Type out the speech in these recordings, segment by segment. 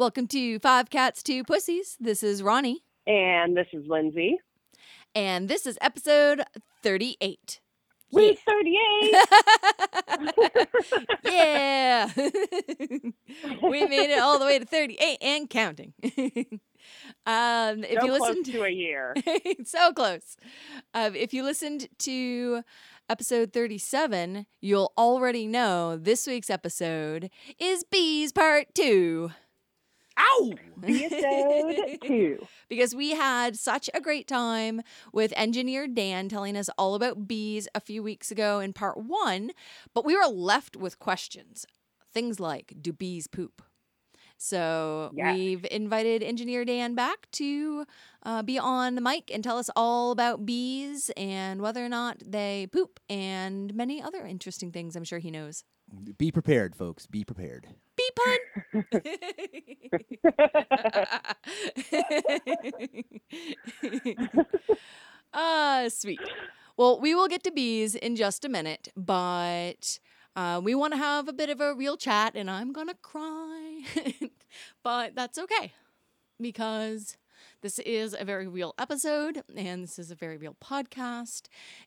Welcome to Five Cats, Two Pussies. This is Ronnie. And this is Lindsay. And this is episode 38. Week 38. yeah. we made it all the way to 38 and counting. um, if so you listened to a year. so close. Um, if you listened to episode 37, you'll already know this week's episode is Bees Part 2. Ow! Episode 2. because we had such a great time with engineer Dan telling us all about bees a few weeks ago in part one, but we were left with questions. Things like Do bees poop? So Yes. we've invited engineer Dan back to uh, be on the mic and tell us all about bees and whether or not they poop and many other interesting things I'm sure he knows. Be prepared, folks. Be prepared. Bee pun! Ah, sweet. Well, we will get to bees in just a minute, but uh, we want to have a bit of a real chat, and I'm gonna cry, but that's okay because this is a very real episode, and this is a very real podcast,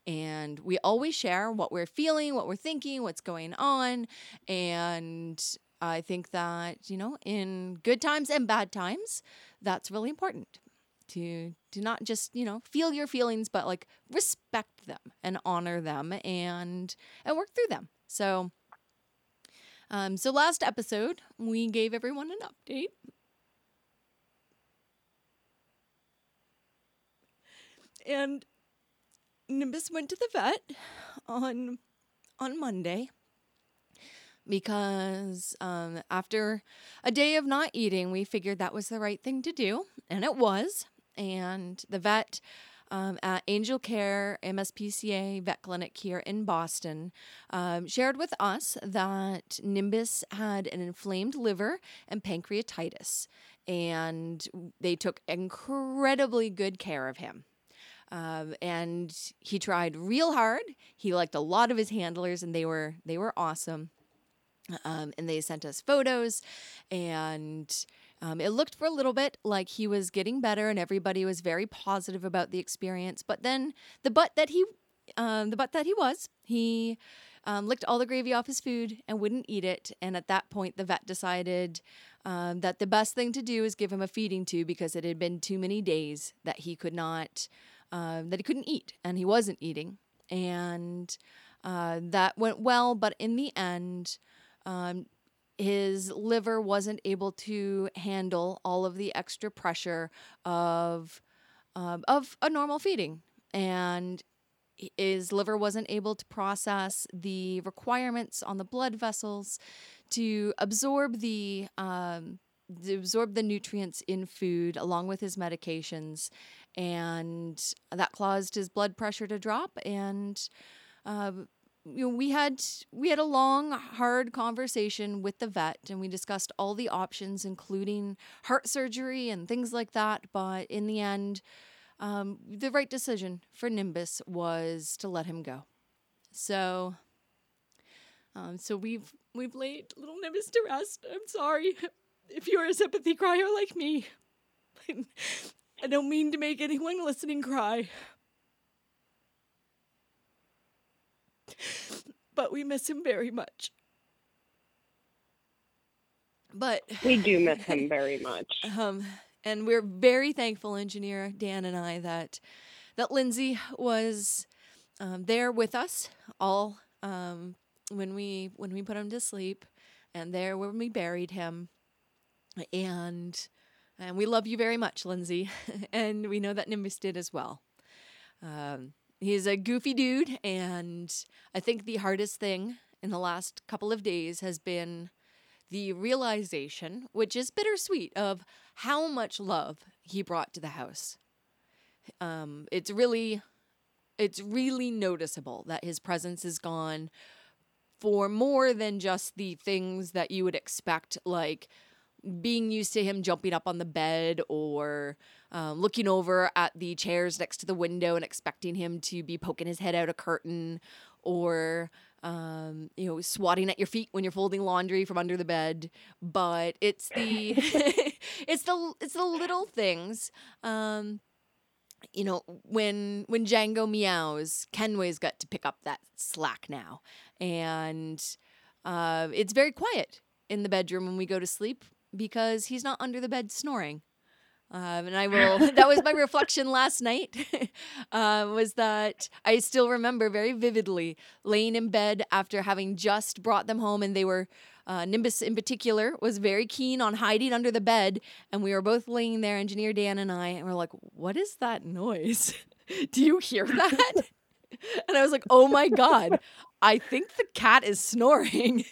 and we always share what we're feeling, what we're thinking, what's going on, and I think that you know, in good times and bad times, that's really important to to not just you know feel your feelings but like respect them and honor them and and work through them. So um so last episode we gave everyone an update and nimbus went to the vet on on monday because um, after a day of not eating, we figured that was the right thing to do, and it was. And the vet um, at Angell Care MSPCA Vet Clinic here in Boston um, shared with us that Nimbus had an inflamed liver and pancreatitis, and they took incredibly good care of him. Um, and he tried real hard. He liked a lot of his handlers, and they were they were awesome. Um, and they sent us photos, and um, it looked for a little bit like he was getting better, and everybody was very positive about the experience. But then the butt that he, um, the butt that he was, he um, licked all the gravy off his food and wouldn't eat it. And at that point, the vet decided um, that the best thing to do is give him a feeding tube because it had been too many days that he could not, um, that he couldn't eat, and he wasn't eating, and uh, that went well. But in the end um, his liver wasn't able to handle all of the extra pressure of um, of a normal feeding, and his liver wasn't able to process the requirements on the blood vessels to absorb the um, absorb the nutrients in food along with his medications, and that caused his blood pressure to drop. And. Uh, you know, we had we had a long hard conversation with the vet and we discussed all the options including heart surgery and things like that. But in the end um, the right decision for nimbus was to let him go. So um, so we've we've laid little nimbus to rest. I'm sorry if you're a sympathy crier like me i don't mean to make anyone listening cry but we miss him very much. But We do miss him very much. um, and we're very thankful, engineer Dan and I, that that Lindsay was um, there with us all um, when we when we put him to sleep, and there when we buried him, and and we love you very much, Lindsay, and we know that Nimbus did as well. Um, he's a goofy dude, and I think the hardest thing in the last couple of days has been the realization, which is bittersweet, of how much love he brought to the house. Um, it's really, it's really noticeable that his presence is gone for more than just the things that you would expect, like being used to him jumping up on the bed or um, looking over at the chairs next to the window and expecting him to be poking his head out a curtain or um, you know, swatting at your feet when you're folding laundry from under the bed. But it's the it's the it's the little things. Um, you know, when when Django meows, Kenway's got to pick up that slack now, and uh, it's very quiet in the bedroom when we go to sleep because he's not under the bed snoring. Um, and I will. that was my reflection last night. uh, was that I still remember very vividly laying in bed after having just brought them home, and they were uh, Nimbus in particular was very keen on hiding under the bed, and we were both laying there, Engineer Dan and I, and we're like, "What is that noise? Do you hear that?" and I was like, "Oh my god, I think the cat is snoring."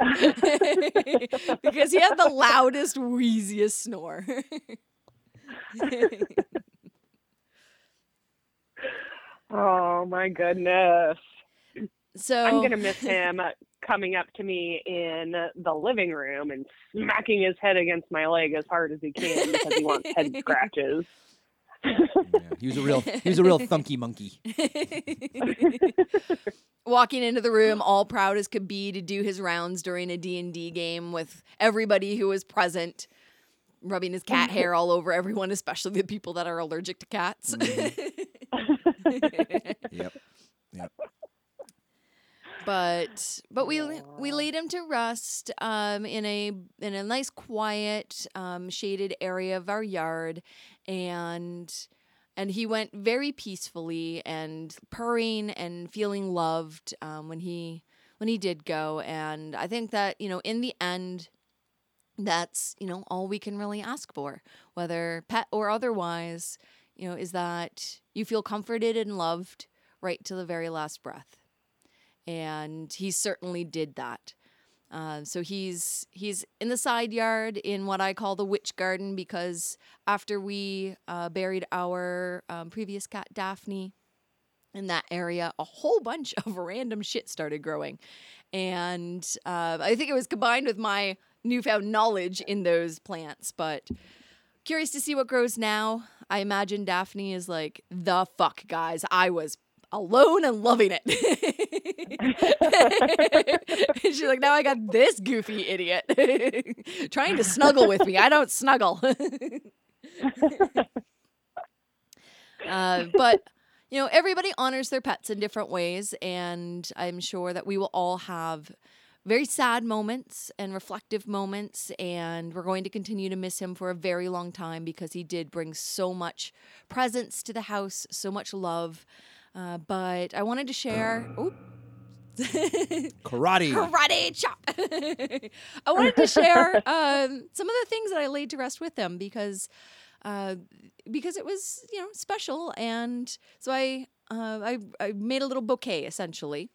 because he had the loudest, wheeziest snore. Oh my goodness. so I'm gonna miss him coming up to me in the living room and smacking his head against my leg as hard as he can because he wants head scratches. Yeah, he was a real he was a real thunky monkey. walking into the room all proud as could be to do his rounds during a D&D game with everybody who was present rubbing his cat hair all over everyone especially the people that are allergic to cats mm-hmm. Yep. Yep. But but we we laid him to rest um, in a in a nice quiet um, shaded area of our yard and and he went very peacefully and purring and feeling loved um, when he when he did go. And i think that you know in the end that's you know all we can really ask for whether pet or otherwise you know is that you feel comforted and loved right to the very last breath and he certainly did that uh, so he's he's in the side yard in what I call the witch garden because after we uh, buried our um, previous cat Daphne in that area, a whole bunch of random shit started growing, and uh, I think it was combined with my newfound knowledge in those plants. But curious to see what grows now. I imagine Daphne is like the fuck, guys. I was alone and loving it. She's like, now I got this goofy idiot trying to snuggle with me. I don't snuggle. uh, but you know, everybody honors their pets in different ways, and I'm sure that we will all have very sad moments and reflective moments, and we're going to continue to miss him for a very long time because he did bring so much presence to the house, so much love. Uh, but I wanted to share. Oop. Karate. Karate chop. I wanted to share um, some of the things that I laid to rest with them because uh, because it was you know special, and so I uh, I I made a little bouquet essentially,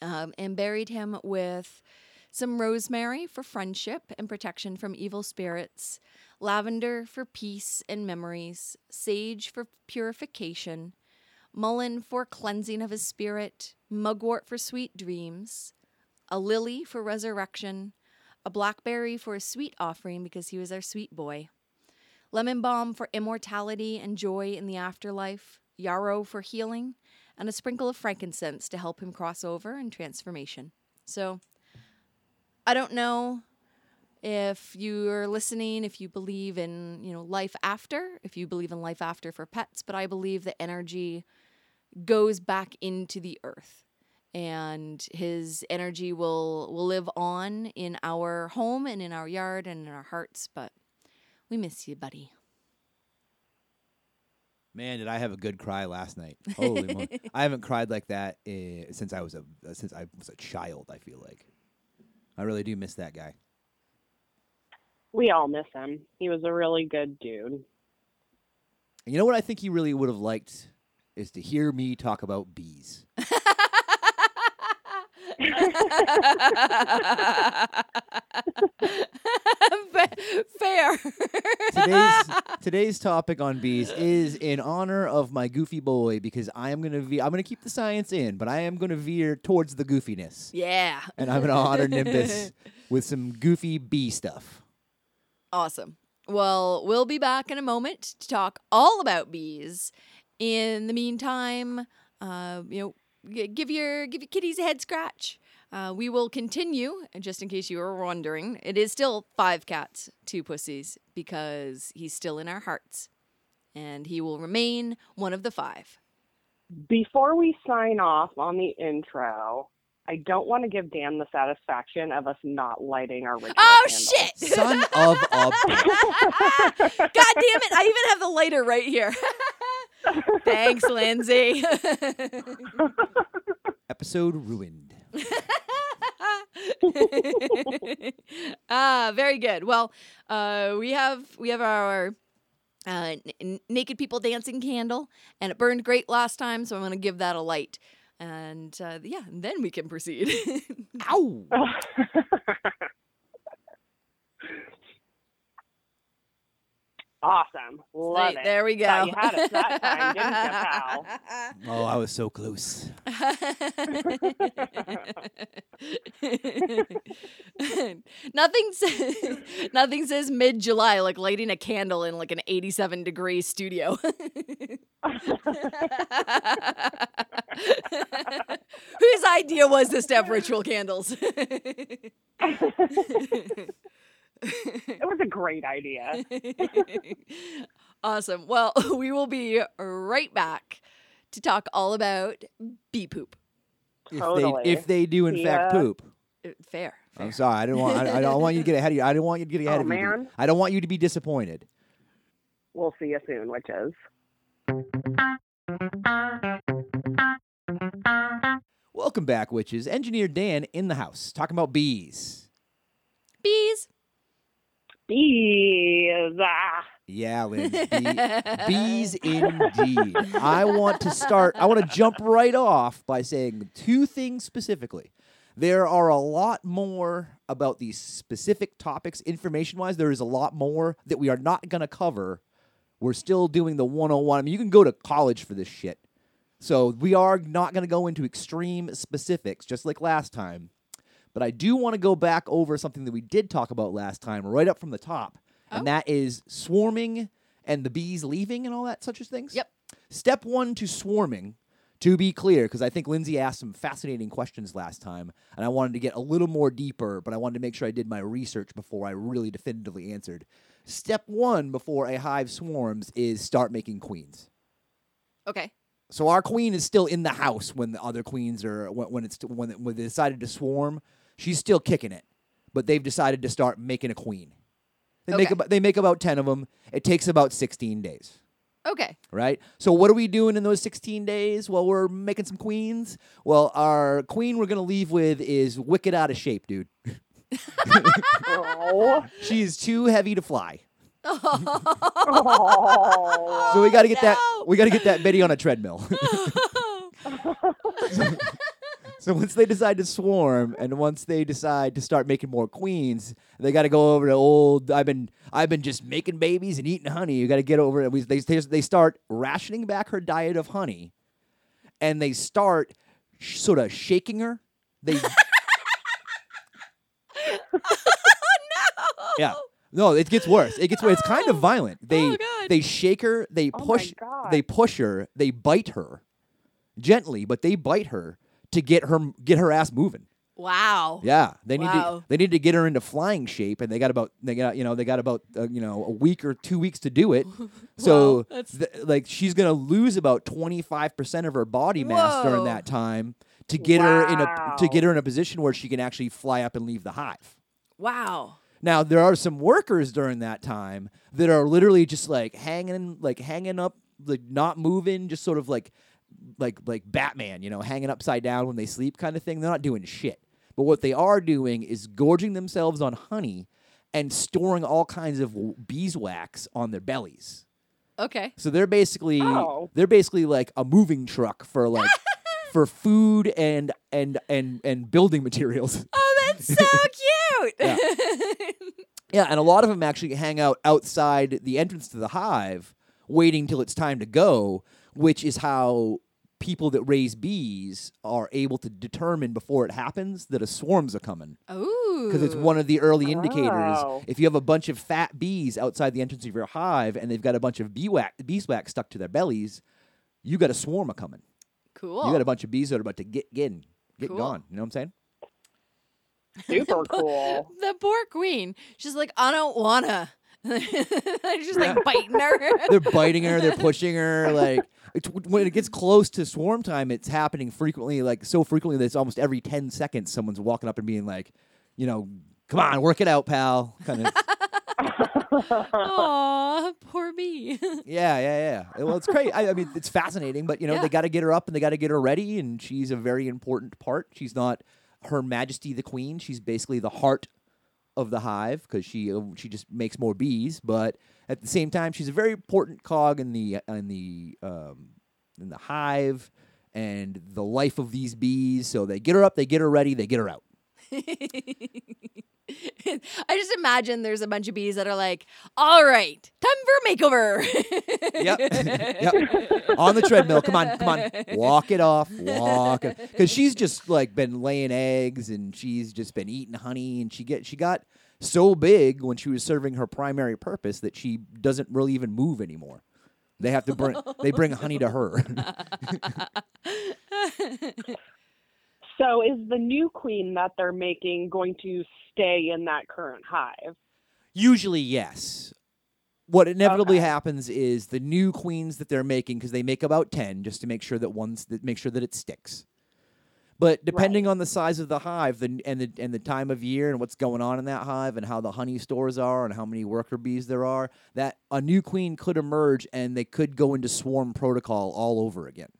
um, and buried him with some rosemary for friendship and protection from evil spirits, lavender for peace and memories, sage for purification, mullein for cleansing of his spirit, mugwort for sweet dreams, a lily for resurrection, a blackberry for a sweet offering because he was our sweet boy, lemon balm for immortality and joy in the afterlife, yarrow for healing, and a sprinkle of frankincense to help him cross over and transformation. So, I don't know if you're listening, if you believe in, you know, life after, if you believe in life after for pets, but I believe the energy goes back into the earth and his energy will will live on in our home and in our yard and in our hearts, but we miss you, buddy. Man, did I have a good cry last night? Holy moly! I haven't cried like that uh, since I was a uh, since I was a child. I feel like I really do miss that guy. We all miss him. He was a really good dude. And you know what I think he really would have liked is to hear me talk about bees. Fair. Today's today's topic on bees is in honor of my goofy boy because I am gonna ve- I'm gonna keep the science in, but I am gonna veer towards the goofiness, yeah. and I'm gonna honor Nimbus with some goofy bee stuff. Awesome. Well, we'll be back in a moment to talk all about bees. In the meantime, uh, you know, g- give your give your kitties a head scratch. Uh, we will continue, and just in case you were wondering, it is still five cats, two pussies, because he's still in our hearts, and he will remain one of the five. Before we sign off on the intro, I don't want to give Dan the satisfaction of us not lighting our ritual Oh candles. shit! Son of a bitch. God damn it! I even have the lighter right here. Thanks, Lindsay. Episode ruined. ah, very good. Well, uh, we have we have our uh, n- n- naked people dancing candle, and it burned great last time, so I'm going to give that a light. And uh, yeah, and then we can proceed. Ow! awesome. Love Sweet, it. There we go. Thought you had us that time, didn't you, pal? Oh, I was so close. nothing says nothing says mid July like lighting a candle in like an 87 degree studio. Whose idea was this to have ritual candles? It was a great idea. awesome. Well, we will be right back to talk all about bee poop. If Totally. they if they do in fact poop. Uh, Fair. I'm sorry. I didn't want. I, I don't want you to get ahead of you. I didn't want you to get ahead Oh, of you. man. I don't want you to be disappointed. We'll see you soon, witches. Welcome back, witches. Engineer Dan in the house, talking about bees. Bees. Bees. Ah. Yeah, Lynn. Bee, bees indeed. I want to start. I want to jump right off by saying two things specifically. There are a lot more about these specific topics, information wise. There is a lot more that we are not going to cover. We're still doing the 101. I mean, you can go to college for this shit. So we are not going to go into extreme specifics, just like last time. But I do want to go back over something that we did talk about last time, right up from the top, Oh. and that is swarming and the bees leaving and all that such as things. Yep. Step one to swarming, to be clear, because I think Lindsay asked some fascinating questions last time, and I wanted to get a little more deeper, but I wanted to make sure I did my research before I really definitively answered. Step one before a hive swarms is start making queens. Okay. So our queen is still in the house when the other queens are when, when it's when, when they decided to swarm. She's still kicking it, but they've decided to start making a queen. They make about they make about ten of them. It takes about sixteen days, Okay. right? So what are we doing in those sixteen days Well, we're making some queens? Well, our queen we're gonna leave with is wicked out of shape, dude. Oh. She is too heavy to fly. oh. So we got to get no. that we got to get that Betty on a treadmill. So once they decide to swarm, and once they decide to start making more queens, they got to go over to old. I've been I've been just making babies and eating honey. You got to get over it. They they start rationing back her diet of honey, and they start sh- sort of shaking her. They yeah. No, it gets worse. It gets worse. It's kind of Oh. violent. They Oh, they shake her. They Oh push. God. they push her. They bite her, gently, but they bite her to get her get her ass moving. wow. Yeah, they need Wow. to they need to get her into flying shape, and they got about they got you know they got about uh, you know a week or two weeks to do it. So Wow, that's- th- like she's gonna lose about twenty five percent of her body mass during that time to get her in a to get her in a position where she can actually fly up and leave the hive. Wow. Now there are some workers during that time that are literally just like hanging, like hanging up, like not moving, just sort of like, like like Batman, you know, hanging upside down when they sleep, kind of thing. They're not doing shit. But what they are doing is gorging themselves on honey and storing all kinds of beeswax on their bellies. Okay. So they're basically Oh. they're basically like a moving truck for like for food and and and and building materials. Oh, that's so cute. Yeah. Yeah, and a lot of them actually hang out outside the entrance to the hive, waiting till it's time to go, which is how people that raise bees are able to determine before it happens that a swarm's are coming. Ooh. Because it's one of the early indicators. Oh. If you have a bunch of fat bees outside the entrance of your hive and they've got a bunch of beeswax, beeswax stuck to their bellies, you got a swarm a coming. Cool. You got a bunch of bees that are about to get get in, get Cool. gone. You know what I'm saying? Super cool. the poor queen. She's like, I don't wanna. They're just like biting her. They're biting her. They're pushing her. Like it's, when it gets close to swarm time, it's happening frequently. Like so frequently that it's almost every ten seconds someone's walking up and being like, you know, come on, work it out, pal. Kind of. Aw, poor me. Yeah, yeah, yeah. Well, it's great. I, I mean, it's fascinating, but you know, Yeah. they got to get her up and they got to get her ready, and she's a very important part. She's not Her Majesty the Queen. She's basically the heart of the hive because she uh, she just makes more bees, but at the same time, she's a very important cog in the in the um, in the hive and the life of these bees. So they get her up, they get her ready, they get her out. I just imagine there's a bunch of bees that are like, all right, time for a makeover. Yep. yep. On the treadmill. Come on, come on. Walk it off. Walk it. Because she's just like been laying eggs and she's just been eating honey and she get she got so big when she was serving her primary purpose that she doesn't really even move anymore. They have to bring they bring honey to her. So is the new queen that they're making going to stay in that current hive? Usually, yes. What inevitably Okay. happens is the new queens that they're making, because they make about ten, just to make sure that one's that make sure that it sticks. But depending on the size of the hive, the, and the and the time of year, and what's going on in that hive, and how the honey stores are, and how many worker bees there are, that a new queen could emerge, and they could go into swarm protocol all over again.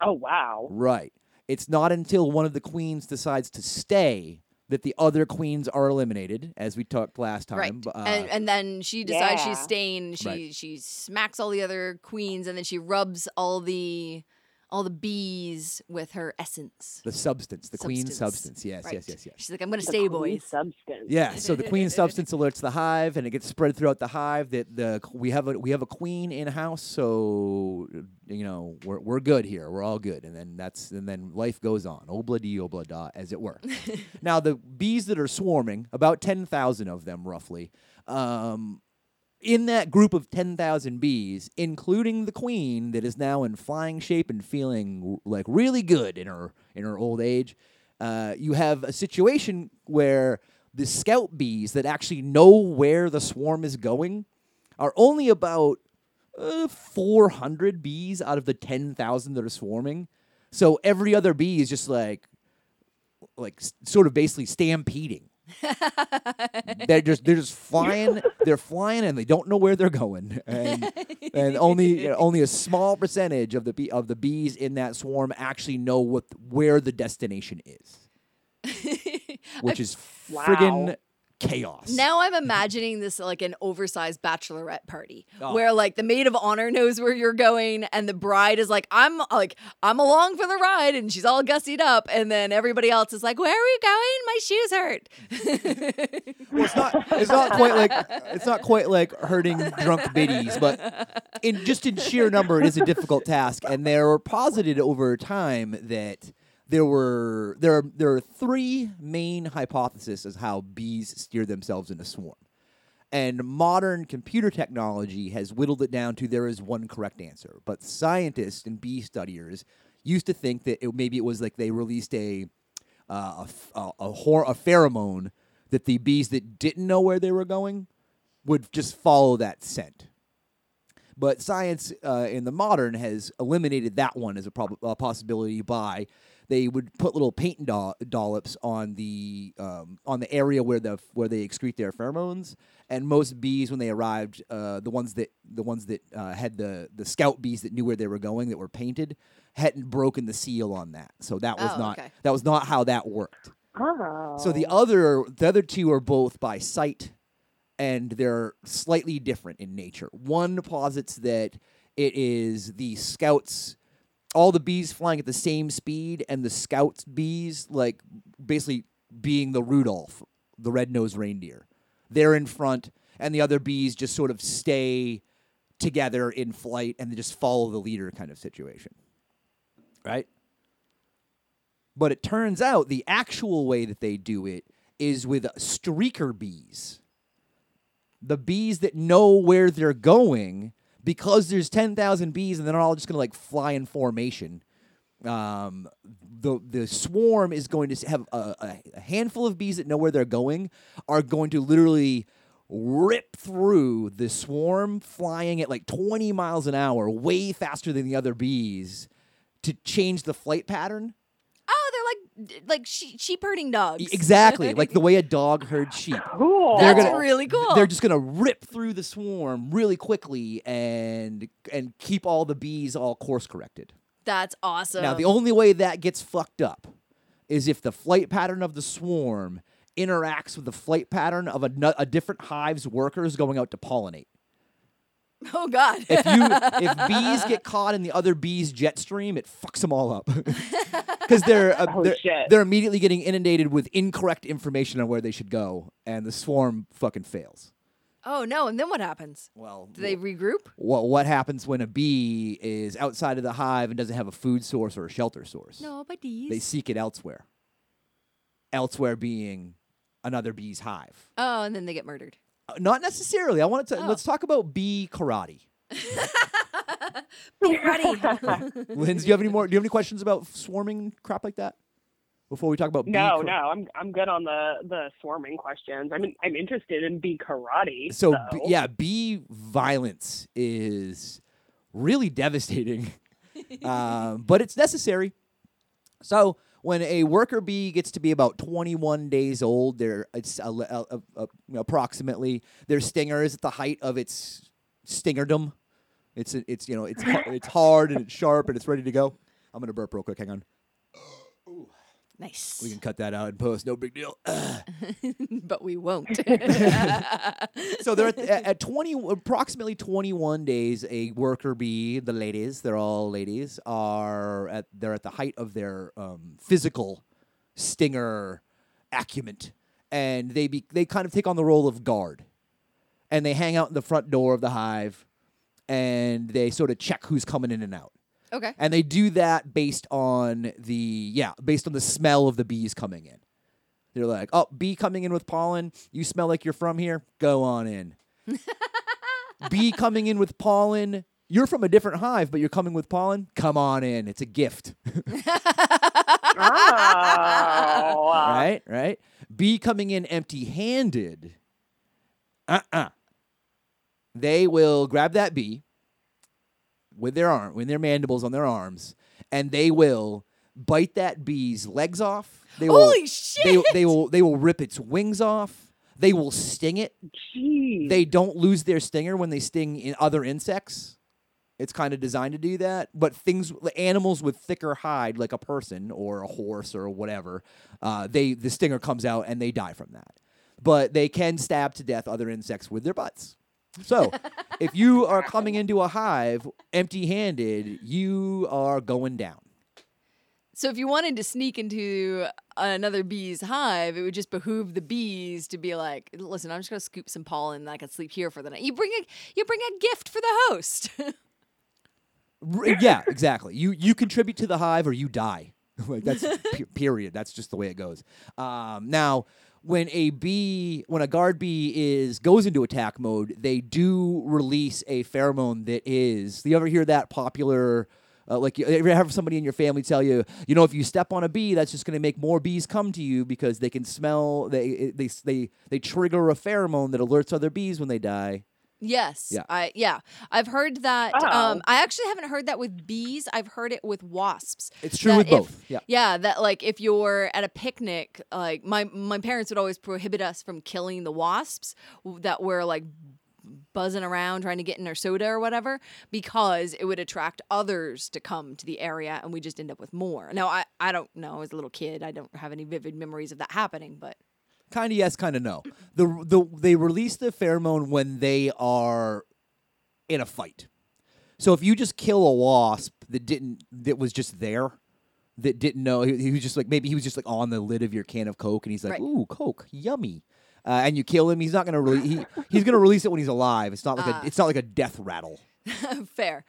Oh wow. Right. It's not until one of the queens decides to stay that the other queens are eliminated, as we talked last time. right. uh, and, and then she decides Yeah. she's staying. She Right. she smacks all the other queens, and then she rubs all the all the bees with her essence. The substance, the queen Substance. substance. Yes, Right. yes, yes, yes. She's like, I'm gonna The stay, queen boys. Substance. Yeah, so the queen substance alerts the hive, and it gets spread throughout the hive. That the we have a we have a queen in house, so you know we're we're good here. We're all good, and then that's and then life goes on. Obla di obla da, as it were. now the bees that are swarming, about ten thousand of them roughly. Um, in that group of 10,000 bees, including the queen that is now in flying shape and feeling like really good in her in her old age, uh, you have a situation where the scout bees that actually know where the swarm is going are only about uh, 400 bees out of the 10,000 that are swarming. So every other bee is just like like sort of basically stampeding. they're just they're just flying. They're flying and they don't know where they're going. And and only you know, only a small percentage of the bee, of the bees in that swarm actually know what where the destination is, which is Wow. Friggin' chaos. Now I'm imagining this like an oversized bachelorette party Oh. where like the maid of honor knows where you're going and the bride is like I'm like I'm along for the ride and she's all gussied up and then everybody else is like where are we going my shoes hurt Well, it's not. It's not quite like. It's not quite like hurting drunk biddies, but in just in sheer number, it is a difficult task. And there were posited over time that there were there are there are three main hypotheses as how bees steer themselves in a swarm. And modern computer technology has whittled it down to there is one correct answer. But scientists and bee studiers used to think that it, maybe it was like they released a uh, a, a, a, hor- a pheromone that the bees that didn't know where they were going would just follow that scent. But science uh, in the modern has eliminated that one as a, prob- a possibility by they would put little paint doll- dollops on the um, on the area where the where they excrete their pheromones. And most bees, when they arrived, uh, the ones that the ones that uh, had the the scout bees that knew where they were going that were painted hadn't broken the seal on that. So that was Oh, not okay. that was not how that worked. Oh. So the other the other two are both by sight and they're slightly different in nature. One posits that it is the scouts all the bees flying at the same speed and the scouts bees like basically being the Rudolph, the red-nosed reindeer. They're in front and the other bees just sort of stay together in flight and they just follow the leader kind of situation. Right? But it turns out the actual way that they do it is with streaker bees. The bees that know where they're going because there's 10,000 bees and they're all just going to like fly in formation. um, the the swarm is going to have a, a, handful of bees that know where they're going are going to literally rip through the swarm flying at like 20 miles an hour way faster than the other bees to change the flight pattern like like she- sheep herding dogs. Exactly like the way a dog herds sheep Cool. They're That's gonna- really cool. they're just gonna rip through the swarm really quickly and and keep all the bees all course corrected That's awesome. Now, the only way that gets fucked up is if the flight pattern of the swarm interacts with the flight pattern of a, nu- a different hive's workers going out to pollinate. oh God. If you if bees get caught in the other bees' jet stream, it fucks them all up because they're, uh, Oh, they're shit. they're immediately getting inundated with incorrect information on where they should go, and the swarm fucking fails. oh no, and then what happens? Well, Do they regroup? what what happens when a bee is outside of the hive and doesn't have a food source or a shelter source? No, but these. they seek it elsewhere. Elsewhere being another bee's hive. oh, and then they get murdered. Uh, Not necessarily. I want to. Oh. Let's talk about bee karate. Be ready. Linz, do you have any more? Do you have any questions about swarming crap like that? Before we talk about bee no, kar- no, I'm I'm good on the the swarming questions. I mean, I'm interested in bee karate. So So, b- yeah, bee violence is really devastating, um, but it's necessary. So when a worker bee gets to be about 21 days old, they're it's a, a, a, approximately their stinger is at the height of its stingerdom. It's it's you know it's it's hard and it's sharp and it's ready to go. I'm gonna burp real quick. Hang on. Nice. We can cut that out in post. No big deal. but we won't. so they're at, at, at 20 approximately 21 days a worker bee the ladies they're all ladies are at they're at the height of their um, physical stinger acumen and they be, they kind of take on the role of guard and they hang out in the front door of the hive and they sort of check who's coming in and out okay. and they do that based on the yeah based on the smell of the bees coming in. They're like oh bee coming in with pollen. You smell like you're from here? Go on in. Bee coming in with pollen. You're from a different hive but you're coming with pollen? Come on in. It's a gift. Oh, right? Right? Bee coming in empty handed uh-uh. They will grab that bee with their arm with their mandibles on their arms and they will bite that bee's legs off. They will Holy shit! they, they will they will rip its wings off. They will sting it. Jeez. they don't lose their stinger when they sting in other insects. It's kind of designed to do that but things animals with thicker hide like a person or a horse or whatever uh, they the stinger comes out and they die from that. But they can stab to death other insects with their butts so if you are coming into a hive empty handed you are going down So if you wanted to sneak into another bee's hive, it would just behoove the bees to be like, "Listen, I'm just gonna scoop some pollen, and I can sleep here for the night." You bring a you bring a gift for the host. Yeah, exactly. You you contribute to the hive or you die. like that's pe- period. That's just the way it goes. Um, now, when a bee, when a guard bee is goes into attack mode, they do release a pheromone that is. You ever hear that popular? Uh, like you ever have somebody in your family tell you, you know, if you step on a bee, that's just going to make more bees come to you because they can smell. They they they they trigger a pheromone that alerts other bees when they die. Yes, Yeah. I yeah, I've heard that. Oh. Um, I actually haven't heard that with bees. I've heard it with wasps. It's true with if- both. Yeah. Yeah, that like if you're at a picnic, like my my parents would always prohibit us from killing the wasps that were like buzzing around trying to get in our soda or whatever because it would attract others to come to the area and we just end up with more. Now I I don't know as a little kid, I don't have any vivid memories of that happening, but Kind of yes, kind of no. The the they release the pheromone when they are in a fight. So if you just kill a wasp that didn't that was just there, that didn't know he, he was just like maybe he was just like on the lid of your can of Coke and he's like, Right. "Ooh, Coke, yummy." Uh, and you kill him, he's not gonna really he, he's gonna release it when he's alive. It's not like Ah. a it's not like a death rattle. fair.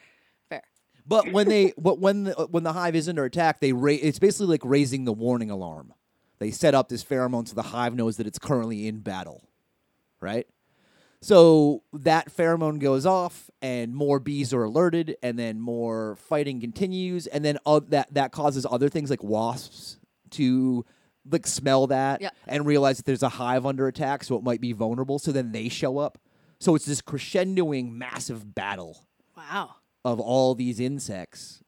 Fair. But when they but when the when the hive is under attack, they ra- it's basically like raising the warning alarm. They set up this pheromone so the hive knows that it's currently in battle, right? So that pheromone goes off, and more bees are alerted, and then more fighting continues, and then uh, that that causes other things like wasps to like smell that Yeah. and realize that there's a hive under attack, so it might be vulnerable. So then they show up. So it's this crescendoing massive battle Wow. of all these insects.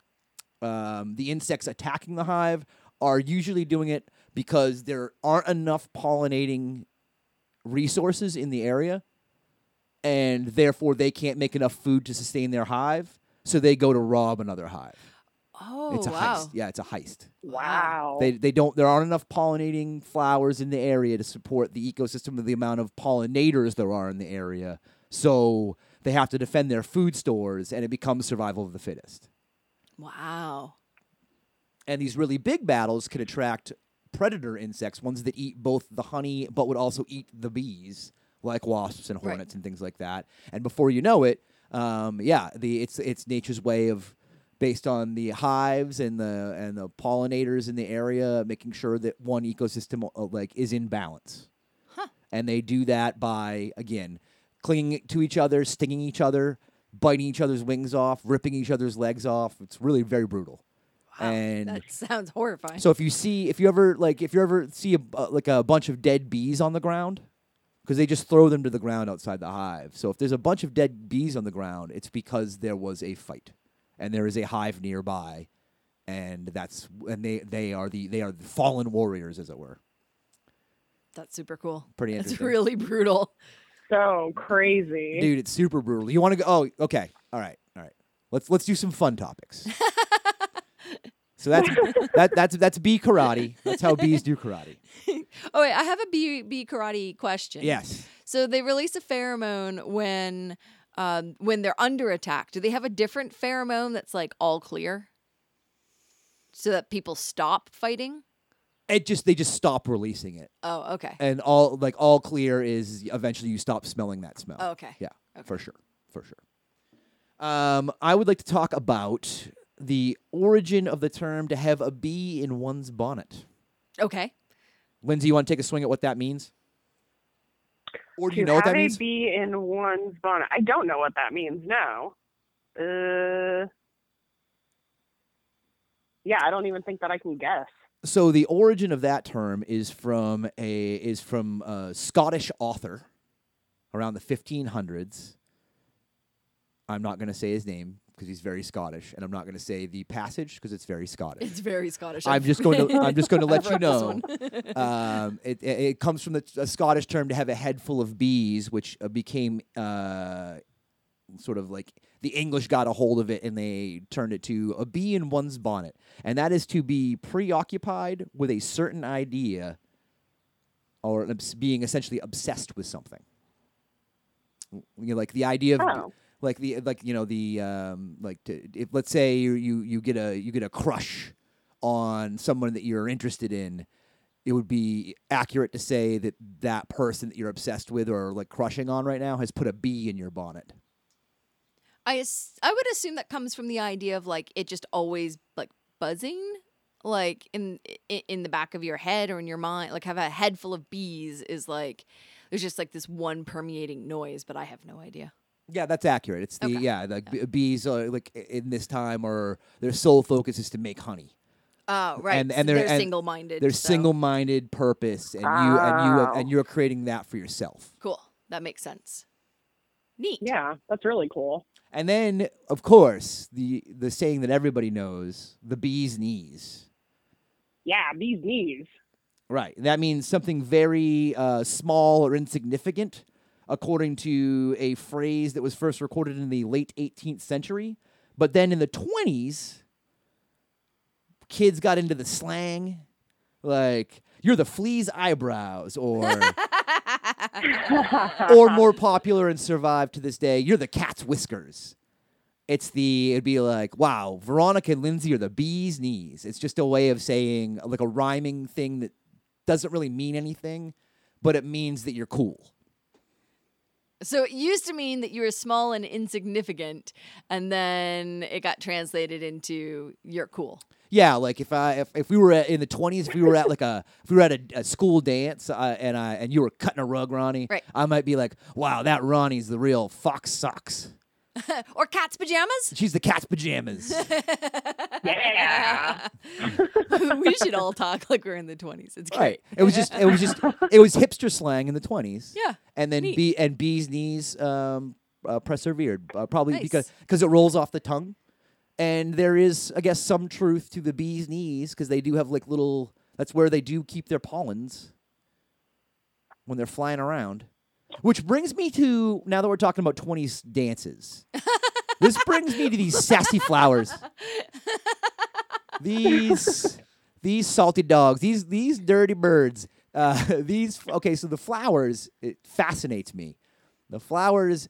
Um, the insects attacking the hive are usually doing it because there aren't enough pollinating resources in the area, and therefore they can't make enough food to sustain their hive. So they go to rob another hive. Oh, it's a wow. heist. Yeah, it's a heist. Wow. They they don't. There aren't enough pollinating flowers in the area to support the ecosystem of the amount of pollinators there are in the area. So they have to defend their food stores, and it becomes survival of the fittest. Wow. And these really big battles can attract predator insects, ones that eat both the honey but would also eat the bees, like wasps and Right. hornets and things like that. And before you know it, um, yeah, the it's it's nature's way of based on the hives and the and the pollinators in the area, making sure that one ecosystem uh, like is in balance. Huh. And they do that by again clinging to each other, stinging each other, biting each other's wings off, ripping each other's legs off. It's really very brutal. Wow. And that sounds horrifying. so if you see, if you ever like, if you ever see a uh, like a bunch of dead bees on the ground, because they just throw them to the ground outside the hive. So if there's a bunch of dead bees on the ground, it's because there was a fight, and there is a hive nearby, and that's and they they are the they are the fallen warriors, as it were. That's super cool. Pretty It's really brutal. so crazy. Dude, it's super brutal. You want to go? Oh, okay. All right, all right. Let's let's do some fun topics. so that's that that's that's bee karate. That's how bees do karate. Oh wait, I have a bee bee karate question. Yes. So they release a pheromone when um, when they're under attack. Do they have a different pheromone that's like all clear, so that people stop fighting? It just they just stop releasing it. Oh, okay. and all like all clear is eventually you stop smelling that smell. Oh, okay. Yeah, Okay. for sure, for sure. Um, I would like to talk about the origin of the term "to have a bee in one's bonnet." Okay. Lindsay, you want to take a swing at what that means? Or do you know what that means? have a bee in one's bonnet. I don't know what that means. No. Uh. Yeah, I don't even think that I can guess. so the origin of that term is from a is from a Scottish author around the 1500s. I'm not going to say his name because he's very Scottish, and I'm not going to say the passage because it's very Scottish. It's very Scottish. I'm just going to I'm just going to let you know. um, it, it it comes from the a Scottish term to have a head full of bees, which uh, became uh, sort of like the English got a hold of it and they turned it to a bee in one's bonnet, and that is to be preoccupied with a certain idea, or obs- being essentially obsessed with something. You know, like the idea of Oh. Like the like you know the um like to, if let's say you, you you get a you get a crush on someone that you're interested in it would be accurate to say that that person that you're obsessed with or like crushing on right now has put a bee in your bonnet I I would assume that comes from the idea of like it just always like buzzing like in, in the back of your head or in your mind like have a head full of bees is like there's just like this one permeating noise but I have no idea. Yeah that's accurate it's the Okay. yeah like b- bees are like in this time or their sole focus is to make honey Oh, right. And- and they're- they're, and single-minded. their so- single-minded purpose and you and you Oh. and you're creating that for yourself Cool. That makes sense. Neat. Yeah, that's really cool. And then, of course, the the saying that everybody knows, the bee's knees. Yeah, bee's knees. Right. That means something very uh, small or insignificant, according to a phrase that was first recorded in the late 18th century. But then in the 20s, kids got into the slang, like "you're the flea's eyebrows," or or more popular and survived to this day, you're the cat's whiskers. It's the it'd be like, wow, Veronica and Lindsay are the bee's knees. It's just a way of saying like a rhyming thing that doesn't really mean anything, but it means that you're cool. So it used to mean that you were small and insignificant, and then it got translated into you're cool. Yeah, like if I if, if we were at, in the twenties, if we were at like a if we were at a, a school dance uh, and I and you were cutting a rug, Ronnie, Right. I might be like, "Wow, that Ronnie's the real fox socks. or cat's pajamas. She's the cat's pajamas." Yeah. we should all talk like we're in the 20s. It's great. right. It was just it was just it was hipster slang in the twenties. Yeah. And then neat. B and B's knees um, uh, persevered uh, probably Nice. because because it rolls off the tongue, and there is I guess some truth to the bee's knees because they do have like little. That's where they do keep their pollens when they're flying around. Which brings me to now that we're talking about twenties dances. this brings me to these sassy flowers. These these salty dogs. These these dirty birds. Uh, these okay. So the flowers it fascinates me. The flowers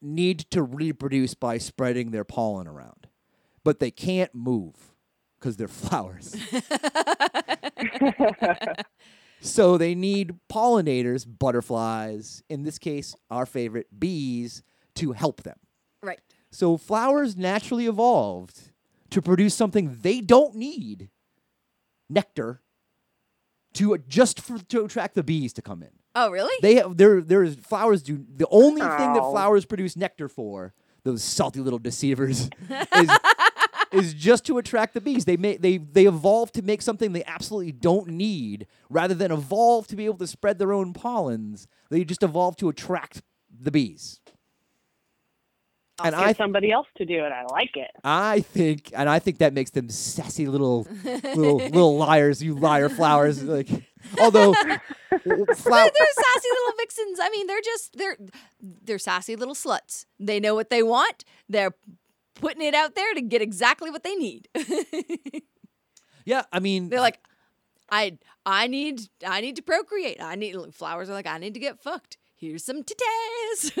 need to reproduce by spreading their pollen around, but they can't move because they're flowers. so they need pollinators, butterflies, in this case, our favorite bees, to help them. Right. So flowers naturally evolved to produce something they don't need, nectar, to just for, to attract the bees to come in. Oh, really? They have there there's flowers do the only thing that flowers produce nectar for those salty little deceivers is is just to attract the bees. They make they they evolve to make something they absolutely don't need rather than evolve to be able to spread their own pollens. They just evolve to attract the bees. and Get I somebody else to do it. I like it. I think, and I think that makes them sassy little, little, little liars. You liar flowers. Like, although, flower, they're, they're sassy little vixens. I mean, they're just they're they're sassy little sluts. They know what they want. They're putting it out there to get exactly what they need. yeah. I mean, they're like, I I need I need to procreate. I need flowers are like I need to get fucked. Here's some titties.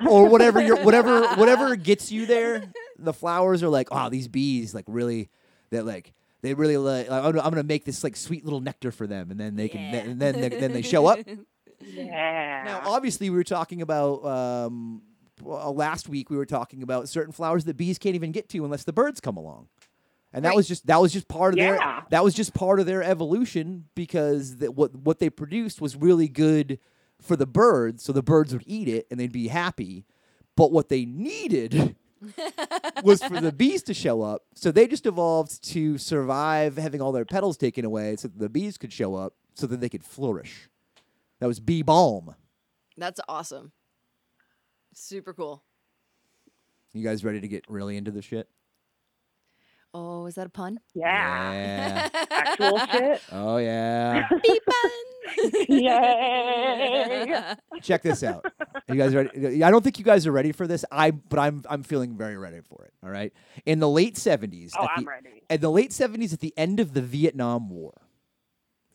or whatever your whatever whatever gets you there. The flowers are like, oh, these bees like really, they're like. They really like. I'm gonna- I'm gonna make this like sweet little nectar for them, and then they can, Yeah. and then they, then they show up. Yeah. Now, obviously, we were talking about um, well, last week. We were talking about certain flowers that bees can't even get to unless the birds come along, and that Right. was just that was just part of Yeah. their that was just part of their evolution because that what what they produced was really good for the birds, so the birds would eat it and they'd be happy. But what they needed was for the bees to show up. So they just evolved to survive having all their petals taken away, so that the bees could show up, so that they could flourish. That was bee balm. That's awesome. Super cool. You guys ready to get really into the shit? Oh, is that a pun? Yeah. Yeah. Actual shit. oh yeah. Beep pun. Yay. Check this out. You guys ready? I don't think you guys are ready for this. I but I'm I'm feeling very ready for it. All right. In the late 70s, Oh, I'm the, ready. in the late 70s at the end of the Vietnam War.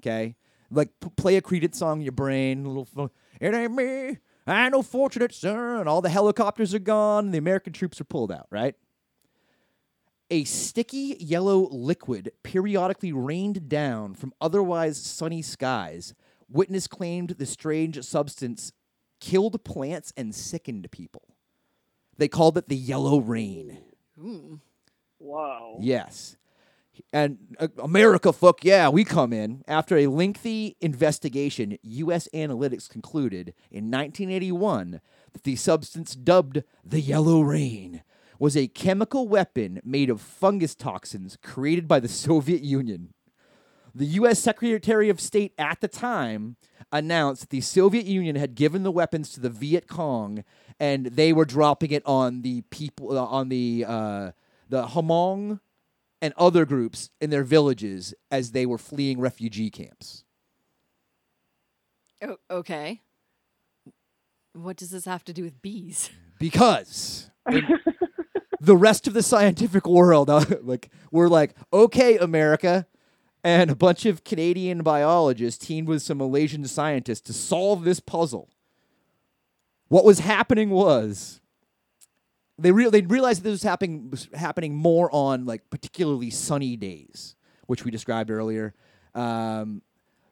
Okay? Like p- play a Creedence song in your brain, a little fun. It ain't me. I know fortunate and All the helicopters are gone. And the American troops are pulled out, right? A sticky yellow liquid periodically rained down from otherwise sunny skies. Witness claimed the strange substance killed plants and sickened people. They called it the yellow rain. Hmm. Ooh. Whoa. Yes. And uh, America, fuck yeah, we come in. After a lengthy investigation, U.S. analytics concluded in 1981 that the substance dubbed the Yellow Rain was a chemical weapon made of fungus toxins created by the Soviet Union. The U.S. Secretary of State at the time announced that the Soviet Union had given the weapons to the Viet Cong, and they were dropping it on the people uh, on the uh, the Hmong and other groups in their villages as they were fleeing refugee camps. Oh, okay. What does this have to do with bees? Because the rest of the scientific world, uh, like we're like, okay, America, and a bunch of Canadian biologists teamed with some Malaysian scientists to solve this puzzle. What was happening was they real they realized that this was happening was happening more on like particularly sunny days, which we described earlier. Um,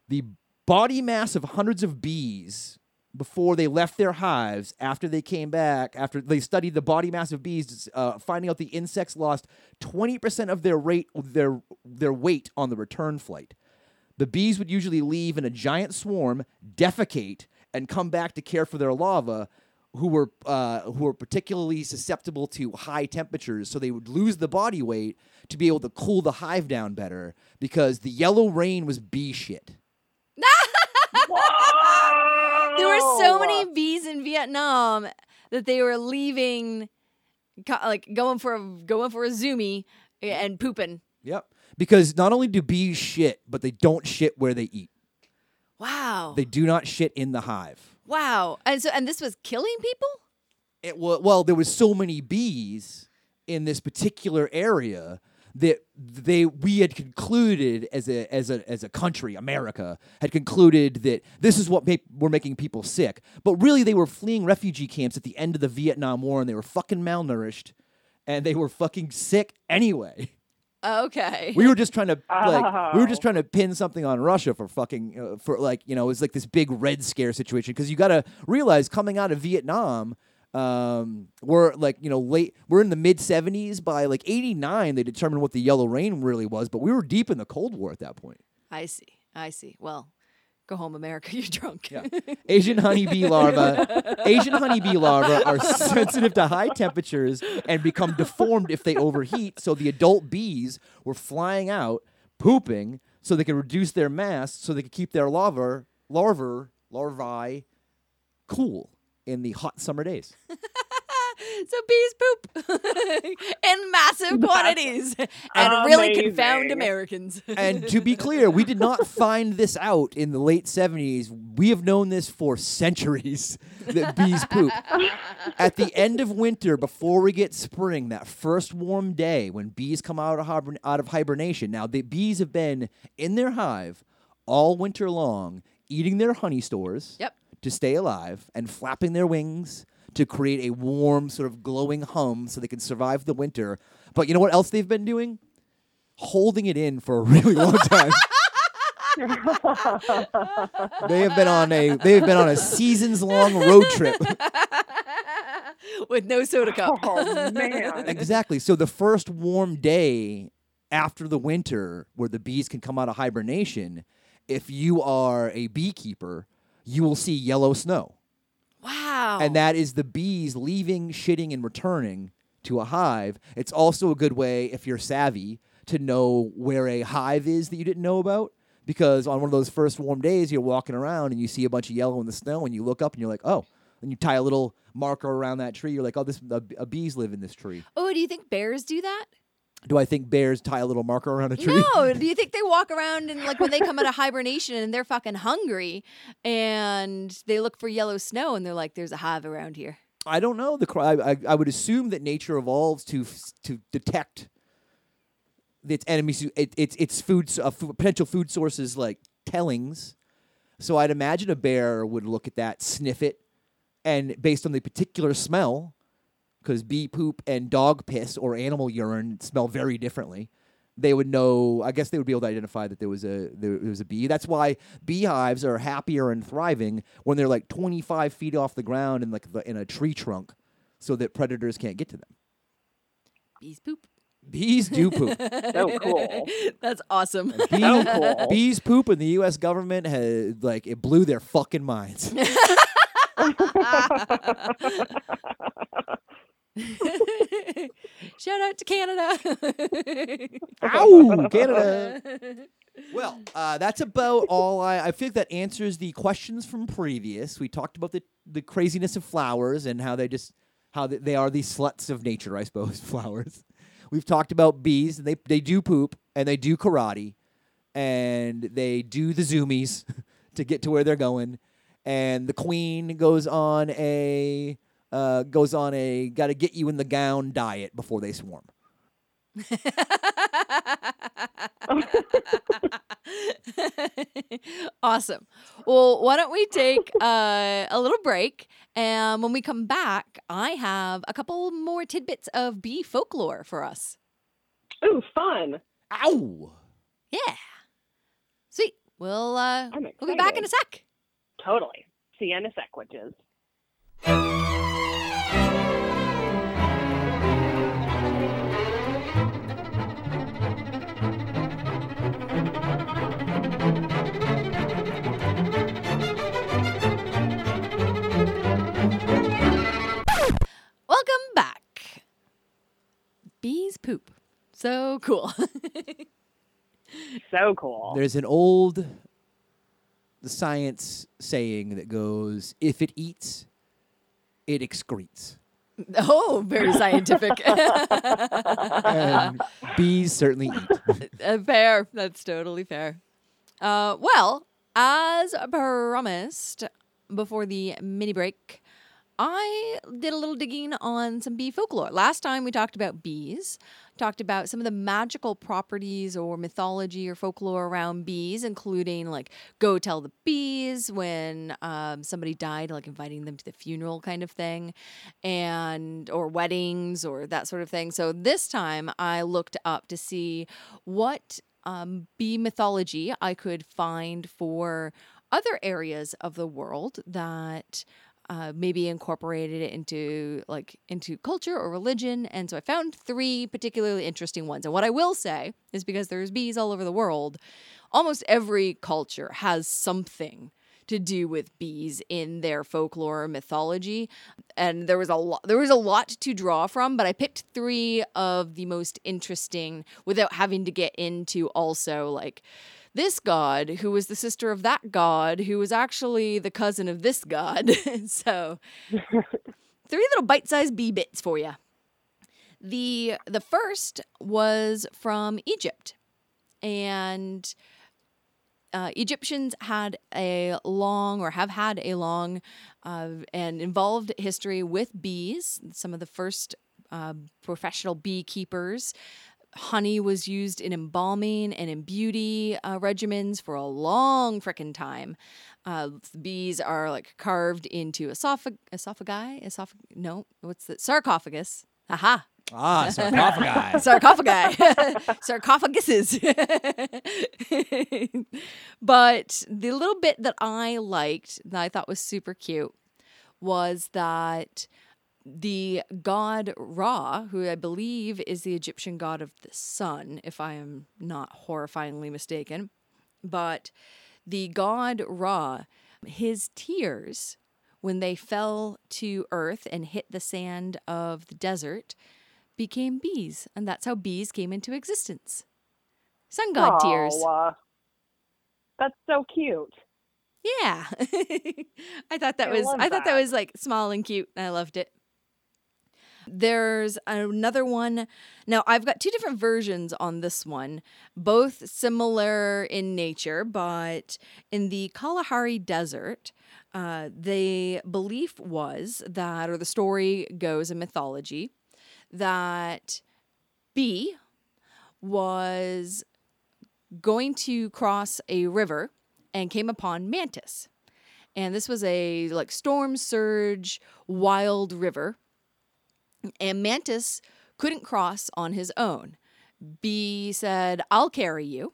the body mass of hundreds of bees before they left their hives, after they came back, after they studied the body mass of bees, uh, finding out the insects lost 20% of their rate their their weight on the return flight. The bees would usually leave in a giant swarm, defecate, and come back to care for their larvae, who were uh, who were particularly susceptible to high temperatures. So they would lose the body weight to be able to cool the hive down better because the yellow rain was bee shit. There were so many bees in Vietnam that they were leaving, like going for a going for a zoomie and pooping. Yep. Because not only do bees shit, but they don't shit where they eat. Wow. They do not shit in the hive. Wow. And so and this was killing people? It was well, there was so many bees in this particular area that they we had concluded as a as a as a country, America had concluded that this is what were making people sick. But really, they were fleeing refugee camps at the end of the Vietnam War, and they were fucking malnourished, and they were fucking sick anyway. Okay. We were just trying to like we were just Oh. trying to pin something on Russia for fucking uh, for like you know it was like this big red scare situation because you got to realize coming out of Vietnam um we're like you know late we're in the mid 70s by like 89 they determined what the yellow rain really was but we were deep in the cold war at that point I see. I see. Well, go home, America. You're drunk. Yeah. Asian honeybee larvae Asian honeybee larvae are sensitive to high temperatures and become deformed if they overheat. So the adult bees were flying out, pooping, so they could reduce their mass, so they could keep their larvae, larvae, larvae cool in the hot summer days. so bees poop in massive quantities and really confound Americans. And to be clear, we did not find this out in the late 70s. We have known this for centuries that bees poop. At the end of winter, before we get spring, that first warm day when bees come out of, hibern- out of hibernation. Now, the bees have been in their hive all winter long, eating their honey stores Yep. to stay alive and flapping their wings to create a warm, sort of glowing hum so they can survive the winter. But you know what else they've been doing? Holding it in for a really long time. they have been on a they have been on a seasons long road trip. With no soda cup. Oh man. exactly. So the first warm day after the winter where the bees can come out of hibernation, if you are a beekeeper, you will see yellow snow. Wow. and that is the bees leaving, shitting, and returning to a hive. It's also a good way, if you're savvy, to know where a hive is that you didn't know about. Because on one of those first warm days, you're walking around and you see a bunch of yellow in the snow, and you look up and you're like, oh, and you tie a little marker around that tree. You're like, oh, this a, a bees live in this tree. oh, do you think bears do that? Do I think bears tie a little marker around a tree? No. Do you think they walk around and like when they come out of hibernation and they're fucking hungry and they look for yellow snow and they're like, "There's a hive around here." I don't know. The I, I, I would assume that nature evolves to to detect its enemies, it, its its food uh, potential food sources like tellings. So I'd imagine a bear would look at that, sniff it, and based on the particular smell, because bee poop and dog piss or animal urine smell very differently. They would know. I guess they would be able to identify that there was a there, there was a bee. That's why beehives are happier and thriving when they're like 25 feet off the ground in like the, in a tree trunk, so that predators can't get to them. Bees poop. Bees do poop. So cool. That's awesome. Bee- So cool. Bees poop, and the U.S. government had like it blew their fucking minds. Shout out to Canada. Ow, Canada. Well, uh, that's about all. I, I think that answers the questions from previous. We talked about the, the craziness of flowers and how they just how they, they are the sluts of nature, I suppose. Flowers. We've talked about bees, and they they do poop and they do karate, and they do the zoomies to get to where they're going, and the queen goes on a uh, goes on a got to get you in the gown diet before they swarm. awesome. Well, why don't we take uh, a little break? And when we come back, I have a couple more tidbits of bee folklore for us. Ooh, fun. Ow! Yeah. Sweet. We'll uh, I'm we'll be back in a sec. Totally. Sienna Sequages. Welcome back. Bees poop. So cool. So cool. There's an old science saying that goes, if it eats, it excretes. oh, very scientific. Bees certainly eat. Uh, fair. That's totally fair. Uh, well, as promised before the mini break, I did a little digging on some bee folklore. Last time we talked about bees, talked about some of the magical properties or mythology or folklore around bees, including like go tell the bees when um, somebody died, like inviting them to the funeral kind of thing, and or weddings or that sort of thing. So this time I looked up to see what um, bee mythology I could find for other areas of the world that uh, maybe incorporated it into like into culture or religion. And so i found three particularly interesting ones. And what i will say is because there's bees all over the world almost every culture has something to do with bees in their folklore or mythology. And there was a lot there was a lot to draw from but i picked 3 of the most interesting without having to get into also like this god who was the sister of that god who was actually the cousin of this god so three little bite-sized bee bits for you the the first was from egypt and uh, Egyptians had a long, or have had a long, uh, and involved history with bees. Some of the first uh, professional beekeepers. Honey was used in embalming and in beauty uh, regimens for a long frickin' time. Uh, bees are like carved into esophag- esophagi, esophag- no, what's the sarcophagus? Aha, Ah, sarcophagi. sarcophagi, sarcophaguses. but the little bit that I liked, that I thought was super cute, was that the god Ra, who I believe is the Egyptian god of the sun, if I am not horrifyingly mistaken, but the god Ra, his tears when they fell to earth and hit the sand of the desert became bees, and that's how bees came into existence. Sun god tears. Uh, that's so cute. Yeah. I thought that I was I thought that that. was like small and cute. and I loved it. There's another one. Now, I've got two different versions on this one, both similar in nature, but in the Kalahari Desert, uh, the belief was that, or the story goes in mythology, that B was going to cross a river and came upon Mantis. And this was a like storm surge wild river. And Mantis couldn't cross on his own. Bee said, I'll carry you.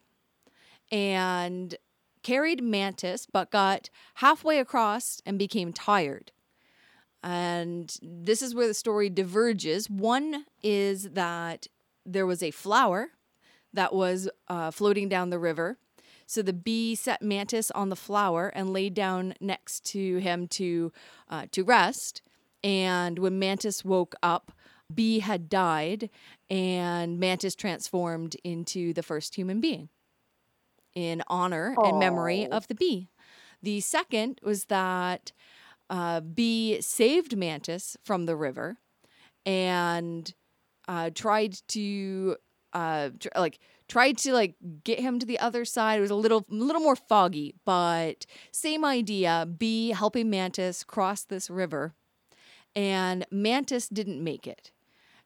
And carried Mantis, but got halfway across and became tired. And this is where the story diverges. One is that there was a flower that was uh, floating down the river. So the bee set Mantis on the flower and laid down next to him to uh, to rest. And when Mantis woke up, Bee had died, and Mantis transformed into the first human being in honor and memory of the bee. The second was that uh, Bee saved Mantis from the river and uh, tried to uh, tr- like tried to like get him to the other side. It was a little a little more foggy, but same idea. Bee helping Mantis cross this river, and Mantis didn't make it.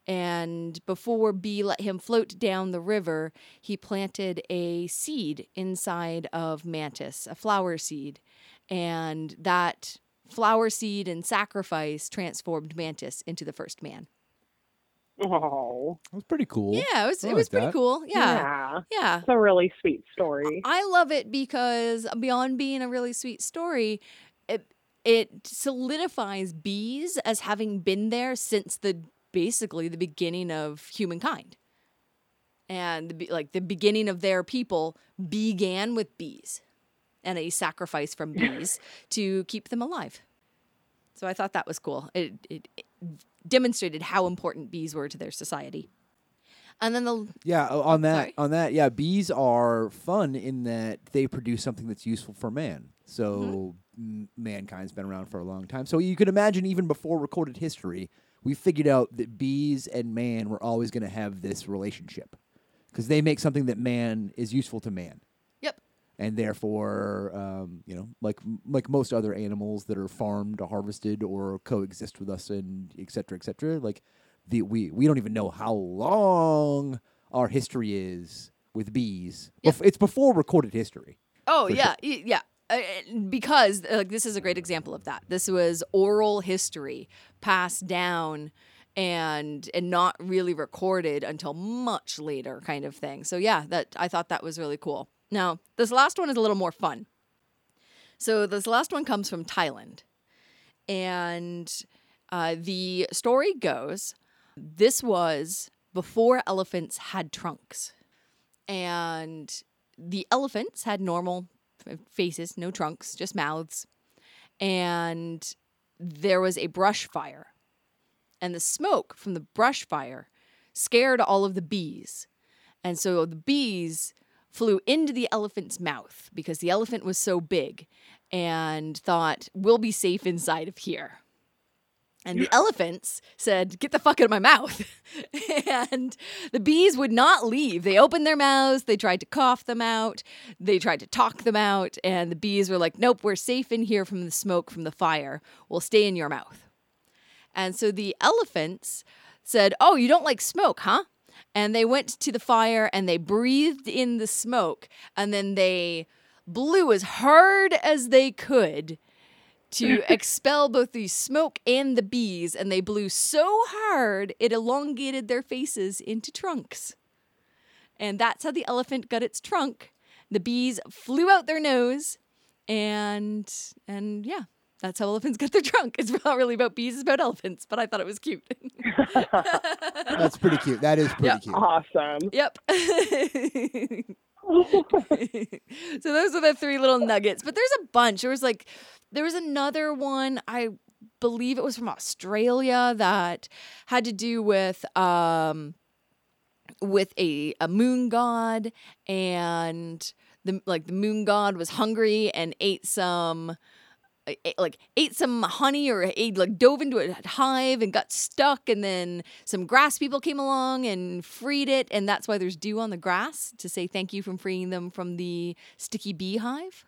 And before Bee let him float down the river, he planted a seed inside of Mantis, a flower seed. And that flower seed and sacrifice transformed Mantis into the first man. Oh, that was pretty cool. Yeah, it was I it was like pretty that. cool. Yeah. yeah. Yeah. It's a really sweet story. I love it because beyond being a really sweet story, it it solidifies bees as having been there since the basically the beginning of humankind. And the, like the beginning of their people began with bees and a sacrifice from bees to keep them alive. So I thought that was cool. It, it, it demonstrated how important bees were to their society. And then the Yeah, on that, sorry. on that, yeah, bees are fun in that they produce something that's useful for man. So Mm-hmm. m- mankind's been around for a long time. So you can imagine, even before recorded history, we figured out that bees and man were always going to have this relationship because they make something that man is useful to man, yep, and therefore, um, you know, like like most other animals that are farmed, or harvested, or coexist with us, and et cetera, et cetera. Like the we we don't even know how long our history is with bees. Yep. Bef- it's before recorded history. Oh yeah, y- yeah. Uh, because uh, like this is a great example of that. This was oral history passed down and and not really recorded until much later kind of thing. So yeah, that I thought that was really cool. Now, this last one is a little more fun. So this last one comes from Thailand. And uh, the story goes this was before elephants had trunks. And the elephants had normal faces, no trunks, just mouths. And there was a brush fire. And the smoke from the brush fire scared all of the bees. And so the bees flew into the elephant's mouth because the elephant was so big and thought, we'll be safe inside of here. And the elephants said, Get the fuck out of my mouth. and the bees would not leave. They opened their mouths, they tried to cough them out, they tried to talk them out, and the bees were like, Nope, we're safe in here from the smoke from the fire. We'll stay in your mouth. And so the elephants said, Oh, you don't like smoke, huh? And they went to the fire and they breathed in the smoke and then they blew as hard as they could to expel both the smoke and the bees. And they blew so hard it elongated their faces into trunks. And that's how the elephant got its trunk. The bees flew out their nose and and yeah, that's how elephants get their trunk. It's not really about bees, it's about elephants, but I thought it was cute. That's pretty cute. That is pretty Yeah. cute. Awesome. yep. so those are the three little nuggets, but there's a bunch. There was like there was another one I believe it was from Australia that had to do with um with a a moon god and the like the moon god was hungry and ate some like ate some honey or ate like dove into a hive and got stuck and then some grass people came along and freed it and that's why there's dew on the grass to say thank you from freeing them from the sticky beehive.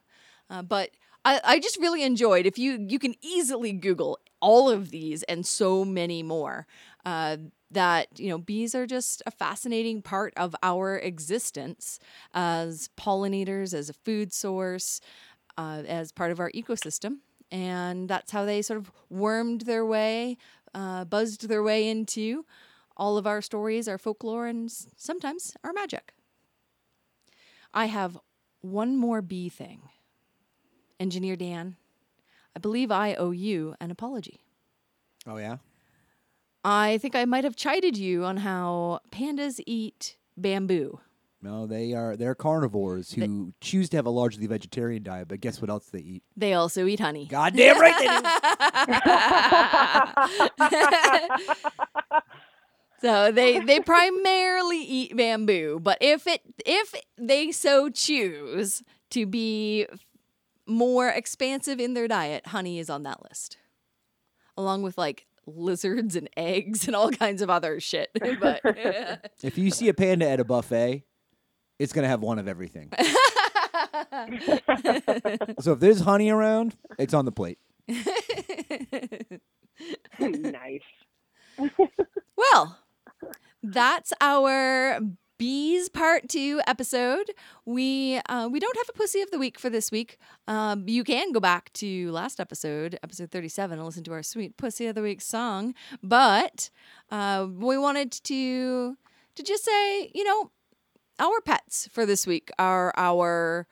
Uh, but I, I just really enjoyed if you you can easily google all of these and so many more uh, that you know bees are just a fascinating part of our existence as pollinators as a food source uh, as part of our ecosystem. And that's how they sort of wormed their way, uh, buzzed their way into all of our stories, our folklore, and sometimes our magic. I have one more bee thing. Engineer Dan, I believe I owe you an apology. Oh yeah. I think I might have chided you on how pandas eat bamboo. No, they are they're carnivores who choose to have a largely vegetarian diet, but guess what else they eat? They also eat honey. Goddamn right they do. so they they primarily eat bamboo, but if it if they so choose to be more expansive in their diet, honey is on that list. Along with like lizards and eggs and all kinds of other shit. but If you see a panda at a buffet, it's gonna have one of everything. so if there's honey around, it's on the plate. nice. Well, that's our bees part two episode. We uh, we don't have a pussy of the week for this week. Um, you can go back to last episode, episode thirty seven, and listen to our sweet pussy of the week song. But uh, we wanted to to just say, you know, our pets for this week are our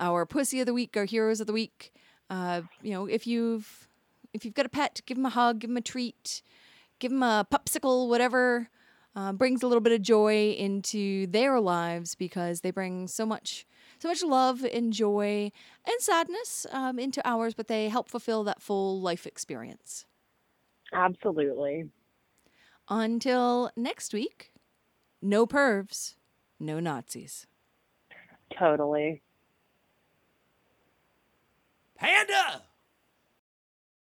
our pussy of the week, our heroes of the week. Uh, you know, if you've if you've got a pet, give them a hug, give them a treat, give them a popsicle, whatever uh, brings a little bit of joy into their lives because they bring so much so much love and joy and sadness um, into ours, but they help fulfill that full life experience. Absolutely. Until next week, no pervs, no Nazis. Totally. Panda!